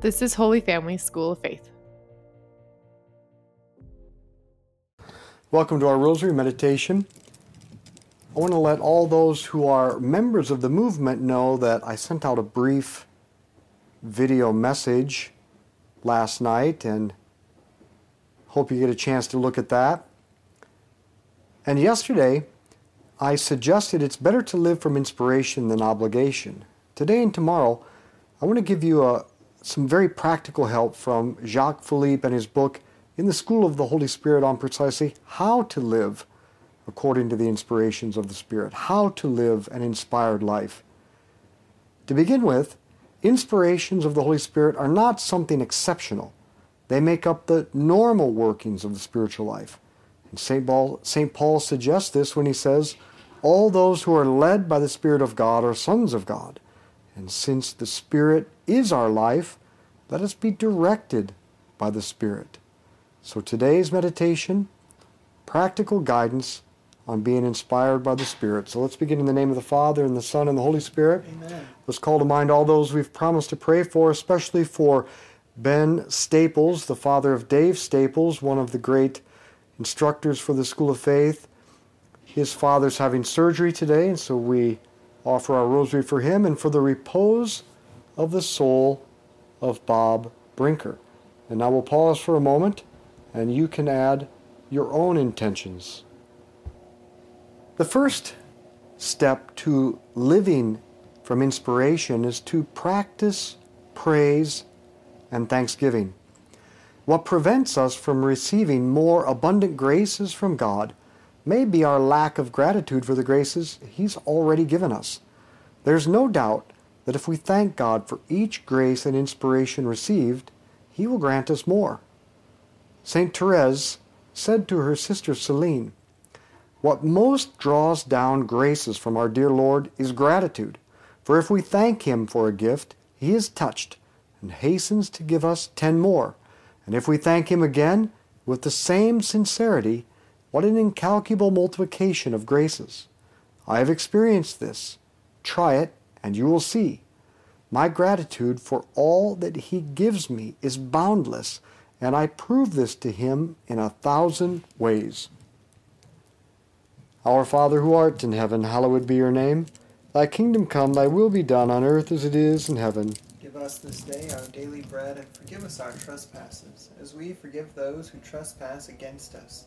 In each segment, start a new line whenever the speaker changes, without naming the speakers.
This is Holy Family School of Faith.
Welcome to our Rosary Meditation. I want to let all those who are members of the movement know that I sent out a brief video message last night and hope you get a chance to look at that. And yesterday, I suggested it's better to live from inspiration than obligation. Today and tomorrow, I want to give you a, some very practical help from Jacques Philippe and his book In the School of the Holy Spirit on precisely how to live according to the inspirations of the Spirit, how to live an inspired life. To begin with, inspirations of the Holy Spirit are not something exceptional. They make up the normal workings of the spiritual life. And St. Paul, St. Paul suggests this when he says, All those who are led by the Spirit of God are sons of God. And since the Spirit is our life, let us be directed by the Spirit. So today's meditation, practical guidance on being inspired by the Spirit. So let's begin in the name of the Father, and the Son, and the Holy Spirit.
Amen.
Let's call to mind all those we've promised to pray for, especially for Ben Staples, the father of Dave Staples, one of the great instructors for the School of Faith. His father's having surgery today, and so we offer our rosary for him and for the repose of the soul of Bob Brinker. And now we'll pause for a moment, and you can add your own intentions. The first step to living from inspiration is to practice praise and thanksgiving. What prevents us from receiving more abundant graces from God may be our lack of gratitude for the graces He's already given us. There's no doubt that if we thank God for each grace and inspiration received, He will grant us more. St. Therese said to her sister Celine, What most draws down graces from our dear Lord is gratitude, for if we thank Him for a gift, He is touched and hastens to give us ten more. And if we thank Him again with the same sincerity, what an incalculable multiplication of graces! I have experienced this. Try it, and you will see. My gratitude for all that He gives me is boundless, and I prove this to Him in a thousand ways. Our Father who art in heaven, hallowed be your name. Thy kingdom come, thy will be done on earth as it is in heaven.
Give us this day our daily bread, and forgive us our trespasses, as we forgive those who trespass against us.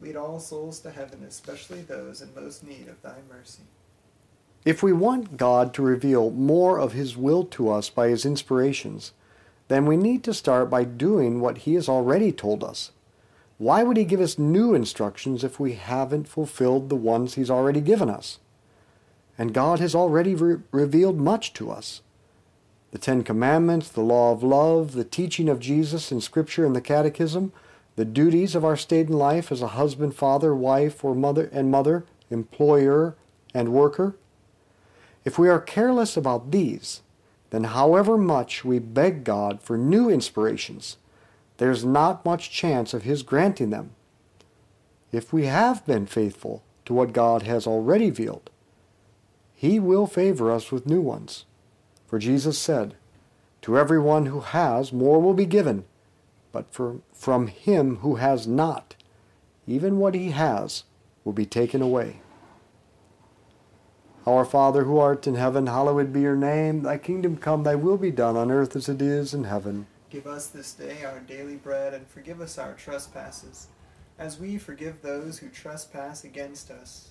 Lead all souls to heaven, especially those in most need of thy mercy.
If we want God to reveal more of His will to us by His inspirations, then we need to start by doing what He has already told us. Why would He give us new instructions if we haven't fulfilled the ones He's already given us? And God has already re- revealed much to us. The Ten Commandments, the law of love, the teaching of Jesus in Scripture and the Catechism, the duties of our state in life as a husband, father, wife, or mother and mother, employer, and worker. If we are careless about these, then however much we beg God for new inspirations, there's not much chance of His granting them. If we have been faithful to what God has already revealed, He will favor us with new ones. For Jesus said, To everyone who has, more will be given, but for, from him who has not, even what he has will be taken away. Our Father who art in heaven, hallowed be your name. Thy kingdom come, thy will be done on earth as it is in heaven.
Give us this day our daily bread, and forgive us our trespasses, as we forgive those who trespass against us.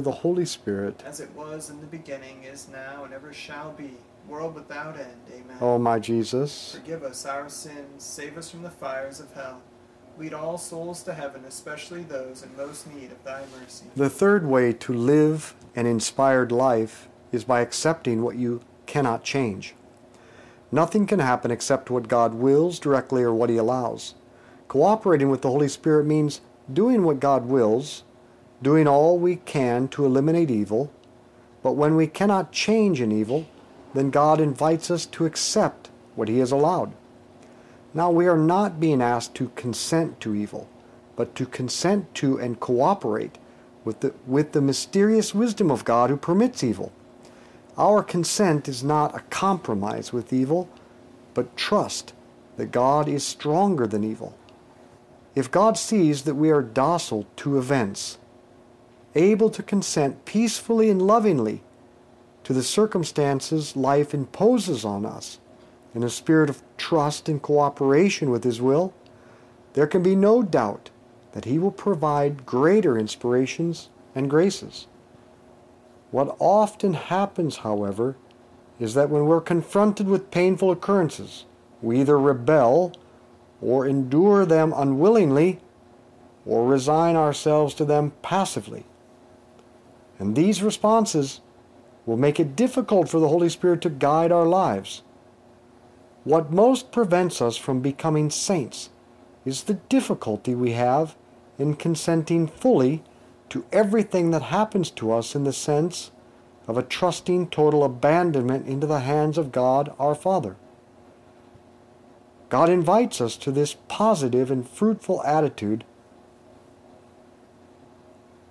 the Holy Spirit.
As it was in the beginning, is now, and ever shall be, world without end. Amen.
O my Jesus,
Forgive us our sins, save us from the fires of hell. Lead all souls to heaven, especially those in most need of thy mercy.
the third way to live an inspired life is by accepting what you cannot change. Nothing can happen except what God wills directly or what He allows. Cooperating with the Holy Spirit means doing what God wills, doing all we can to eliminate evil, but when we cannot change an evil, then God invites us to accept what He has allowed. Now, we are not being asked to consent to evil, but to consent to and cooperate with the, with the mysterious wisdom of God who permits evil. Our consent is not a compromise with evil, but trust that God is stronger than evil. If God sees that we are docile to events, able to consent peacefully and lovingly to the circumstances life imposes on us, in a spirit of trust and cooperation with His will, there can be no doubt that He will provide greater inspirations and graces. What often happens, however, is that when we're confronted with painful occurrences, we either rebel or endure them unwillingly or resign ourselves to them passively. And these responses will make it difficult for the Holy Spirit to guide our lives. What most prevents us from becoming saints is the difficulty we have in consenting fully to everything that happens to us in the sense of a trusting total abandonment into the hands of God our Father. God invites us to this positive and fruitful attitude,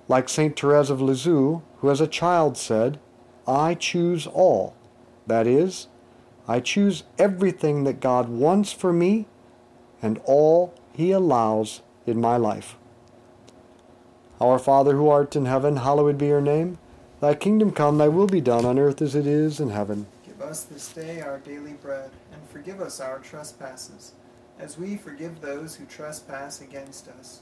like St. Therese of Lisieux, who as a child said, I choose all. That is, I choose everything that God wants for me and all He allows in my life. Our Father who art in heaven, hallowed be your name. Thy kingdom come, thy will be done on earth as it is in heaven.
Give us this day our daily bread, and forgive us our trespasses, as we forgive those who trespass against us.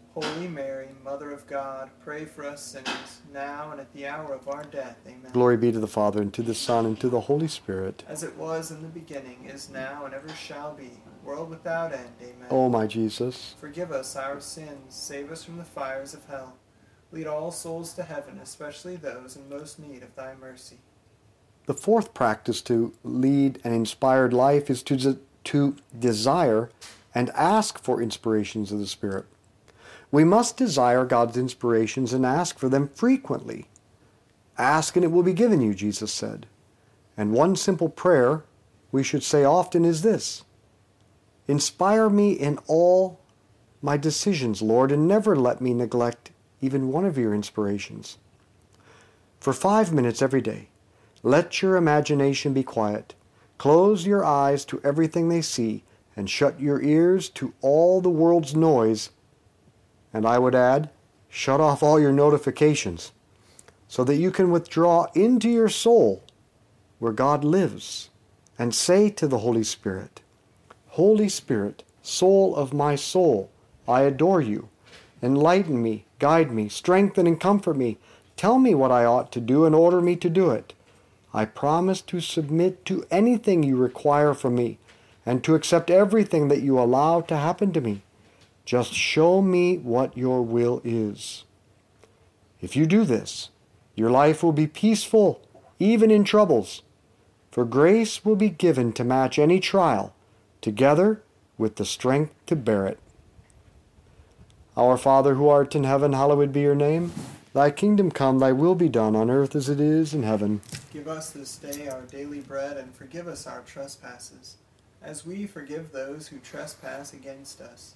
Holy Mary, Mother of God, pray for us sinners, now and at the hour of our death. Amen.
Glory be to the Father, and to the Son, and to the Holy Spirit.
As it was in the beginning, is now, and ever shall be, world without end. Amen.
O my Jesus,
Forgive us our sins, save us from the fires of hell. Lead all souls to heaven, especially those in most need of thy mercy.
the fourth practice to lead an inspired life is to, de- to desire and ask for inspirations of the Spirit. We must desire God's inspirations and ask for them frequently. Ask and it will be given you, Jesus said. And one simple prayer we should say often is this Inspire me in all my decisions, Lord, and never let me neglect even one of your inspirations. For five minutes every day, let your imagination be quiet. Close your eyes to everything they see, and shut your ears to all the world's noise. And I would add, shut off all your notifications, so that you can withdraw into your soul where God lives, and say to the Holy Spirit, Holy Spirit, soul of my soul, I adore you. Enlighten me, guide me, strengthen and comfort me. Tell me what I ought to do and order me to do it. I promise to submit to anything you require from me and to accept everything that you allow to happen to me. Just show me what your will is. If you do this, your life will be peaceful, even in troubles, for grace will be given to match any trial, together with the strength to bear it. Our Father who art in heaven, hallowed be your name. Thy kingdom come, thy will be done on earth as it is in heaven.
Give us this day our daily bread, and forgive us our trespasses, as we forgive those who trespass against us.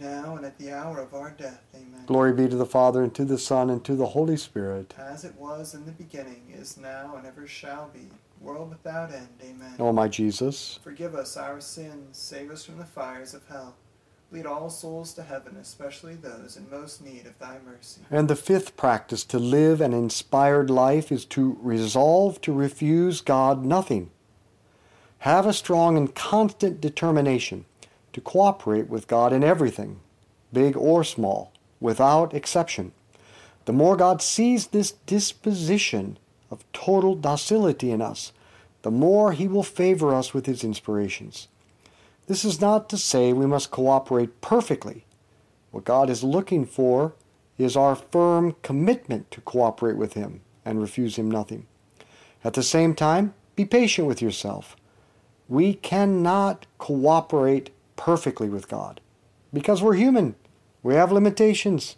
now and at the hour of our death. Amen.
Glory be to the Father, and to the Son, and to the Holy Spirit.
As it was in the beginning, is now, and ever shall be, world without end. Amen.
O my Jesus,
Forgive us our sins, save us from the fires of hell. Lead all souls to heaven, especially those in most need of thy mercy.
And the fifth practice to live an inspired life is to resolve to refuse God nothing. Have a strong and constant determination to cooperate with God in everything, big or small, without exception. The more God sees this disposition of total docility in us, the more He will favor us with His inspirations. This is not to say we must cooperate perfectly. What God is looking for is our firm commitment to cooperate with Him and refuse Him nothing. At the same time, be patient with yourself. We cannot cooperate perfectly with God because we're human. We have limitations.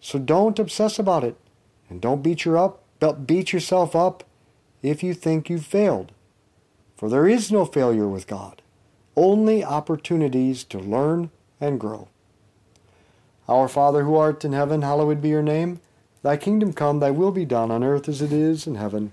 So don't obsess about it and don't beat your up beat yourself up if you think you've failed. For there is no failure with God, only opportunities to learn and grow. Our Father who art in heaven, hallowed be your name. Thy kingdom come, thy will be done on earth as it is in heaven.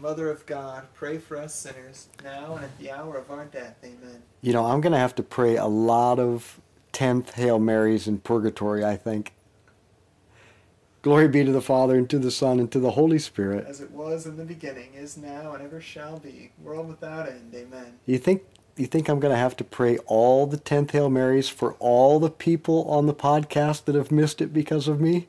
Mother of God, pray for us sinners, now and at the hour of our death. Amen.
You know, I'm going to have to pray a lot of 10th Hail Marys in purgatory, I think. Glory be to the Father, and to the Son, and to the Holy Spirit.
As it was in the beginning, is now, and ever shall be, world without end. Amen.
You think you think I'm going to have to pray all the 10th Hail Marys for all the people on the podcast that have missed it because of me?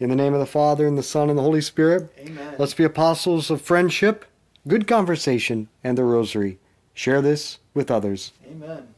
In the name of the Father, and the Son, and the Holy Spirit,
Amen.
let's be apostles of friendship, good conversation, and the rosary. Share this with others.
Amen.